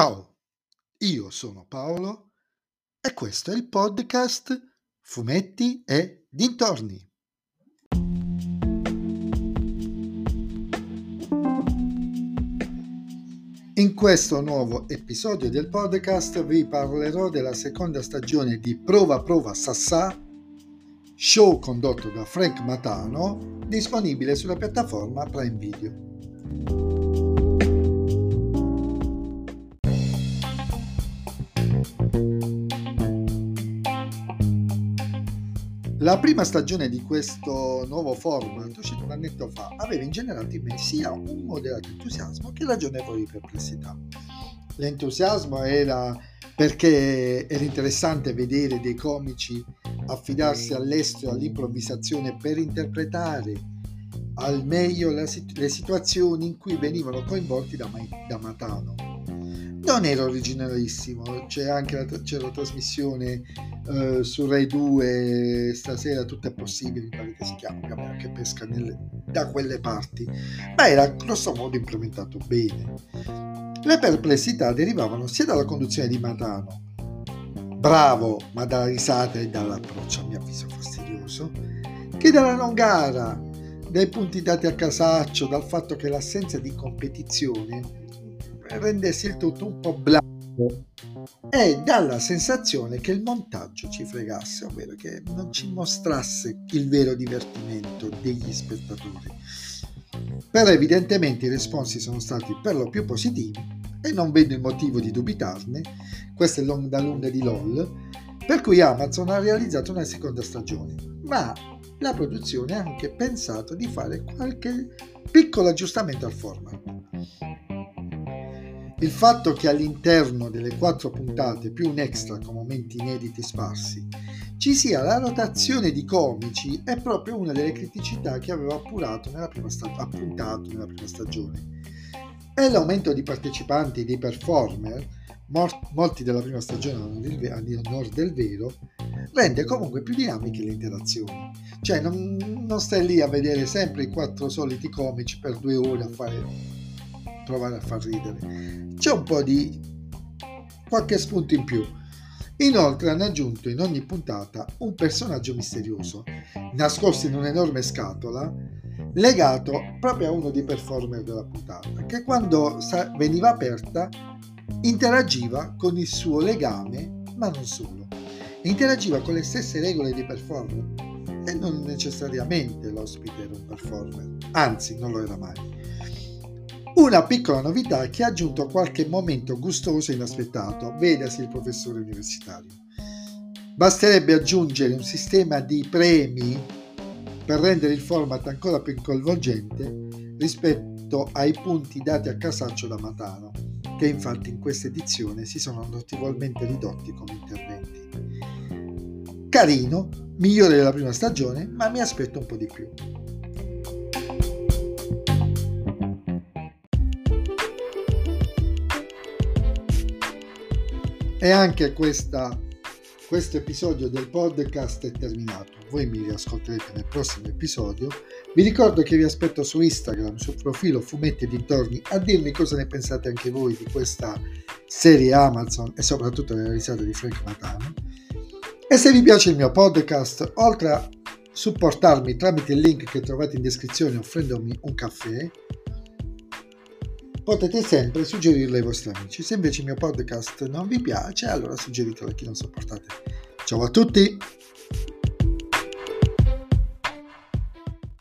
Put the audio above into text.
Ciao, io sono Paolo e questo è il podcast Fumetti e Dintorni. In questo nuovo episodio del podcast vi parlerò della seconda stagione di Prova Prova Sassà, show condotto da Frank Matano, disponibile sulla piattaforma Prime Video. La prima stagione di questo nuovo format, uscito un annetto fa, aveva ingenerato in me sia un moderato entusiasmo che ragionevoli perplessità. L'entusiasmo era perché era interessante vedere dei comici affidarsi all'estero all'improvvisazione per interpretare al meglio le situazioni in cui venivano coinvolti da, da Matano non era originalissimo, c'è anche la, c'è la trasmissione uh, su Rai 2 stasera tutto è possibile, mi pare che si chiama, che pesca nelle, da quelle parti, ma era grosso modo implementato bene. Le perplessità derivavano sia dalla conduzione di Matano, bravo ma dalla risata e dall'approccio a mio avviso fastidioso, che dalla non gara, dai punti dati a casaccio, dal fatto che l'assenza di competizione rendesse il tutto un po' blanco e dalla sensazione che il montaggio ci fregasse, ovvero che non ci mostrasse il vero divertimento degli spettatori. Però evidentemente i responsi sono stati per lo più positivi e non vedo il motivo di dubitarne, questa è l'onda lunga di LOL, per cui Amazon ha realizzato una seconda stagione, ma la produzione ha anche pensato di fare qualche piccolo aggiustamento al format. Il fatto che all'interno delle quattro puntate più un extra con momenti inediti sparsi ci sia la rotazione di comici è proprio una delle criticità che avevo appurato nella prima sta- appuntato nella prima stagione. E l'aumento di partecipanti di performer, mor- molti della prima stagione a onore del vero, rende comunque più dinamiche le interazioni. Cioè non, non stai lì a vedere sempre i quattro soliti comici per due ore a fare provare a far ridere. C'è un po' di qualche spunto in più. Inoltre hanno aggiunto in ogni puntata un personaggio misterioso, nascosto in un'enorme scatola, legato proprio a uno dei performer della puntata, che quando veniva aperta interagiva con il suo legame, ma non solo. Interagiva con le stesse regole dei performer e non necessariamente l'ospite era un performer, anzi non lo era mai. Una piccola novità che ha aggiunto qualche momento gustoso e inaspettato, vedasi il professore universitario. Basterebbe aggiungere un sistema di premi per rendere il format ancora più coinvolgente rispetto ai punti dati a casaccio da Matano, che infatti in questa edizione si sono notevolmente ridotti come interventi. Carino, migliore della prima stagione, ma mi aspetto un po' di più. E anche questa, questo episodio del podcast è terminato. Voi mi riascolterete nel prossimo episodio. Vi ricordo che vi aspetto su Instagram, sul profilo Fumetti e Dintorni, a dirmi cosa ne pensate anche voi di questa serie Amazon e soprattutto della risata di Frank Matano. E se vi piace il mio podcast, oltre a supportarmi tramite il link che trovate in descrizione offrendomi un caffè, potete sempre suggerirlo ai vostri amici. Se invece il mio podcast non vi piace, allora suggeritelo a chi non sopportate. Ciao a tutti!